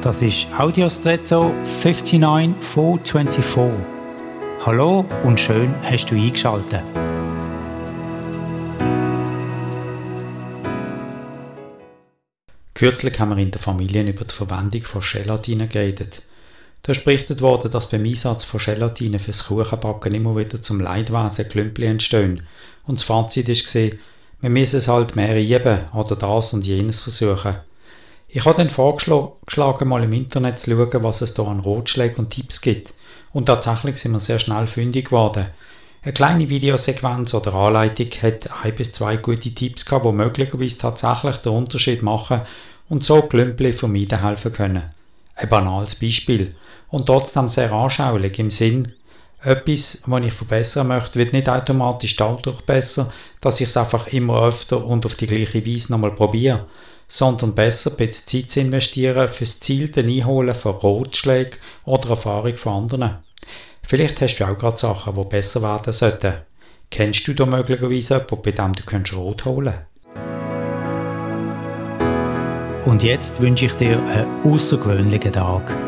Das ist Audiostretto 59424. Hallo und schön hast du eingeschaltet. Kürzlich haben wir in der Familie über die Verwendung von Gelatine geredet. Da ist berichtet worden, dass beim Einsatz von Gelatine fürs Kuchenbacken immer wieder zum Leidwesen Klümpel entstehen. Und das Fazit gesehen, wir müssen es halt mehr rieben oder das und jenes versuchen. Ich habe dann vorgeschlagen, mal im Internet zu schauen, was es da an Ratschlägen und Tipps gibt. Und tatsächlich sind wir sehr schnell fündig geworden. Eine kleine Videosequenz oder Anleitung hat ein bis zwei gute Tipps gehabt, die möglicherweise tatsächlich den Unterschied machen und so Klümpel vermeiden helfen können. Ein banales Beispiel und trotzdem sehr anschaulich im Sinn, etwas, was ich verbessern möchte, wird nicht automatisch dadurch besser, dass ich es einfach immer öfter und auf die gleiche Weise nochmal probiere, sondern besser ein bisschen Zeit zu investieren fürs gezielte Einholen von Rotschlägen oder Erfahrung von anderen. Vielleicht hast du auch gerade Sachen, die besser werden sollten. Kennst du da möglicherweise jemanden, bei dem du Rot holen Und jetzt wünsche ich dir einen außergewöhnlichen Tag.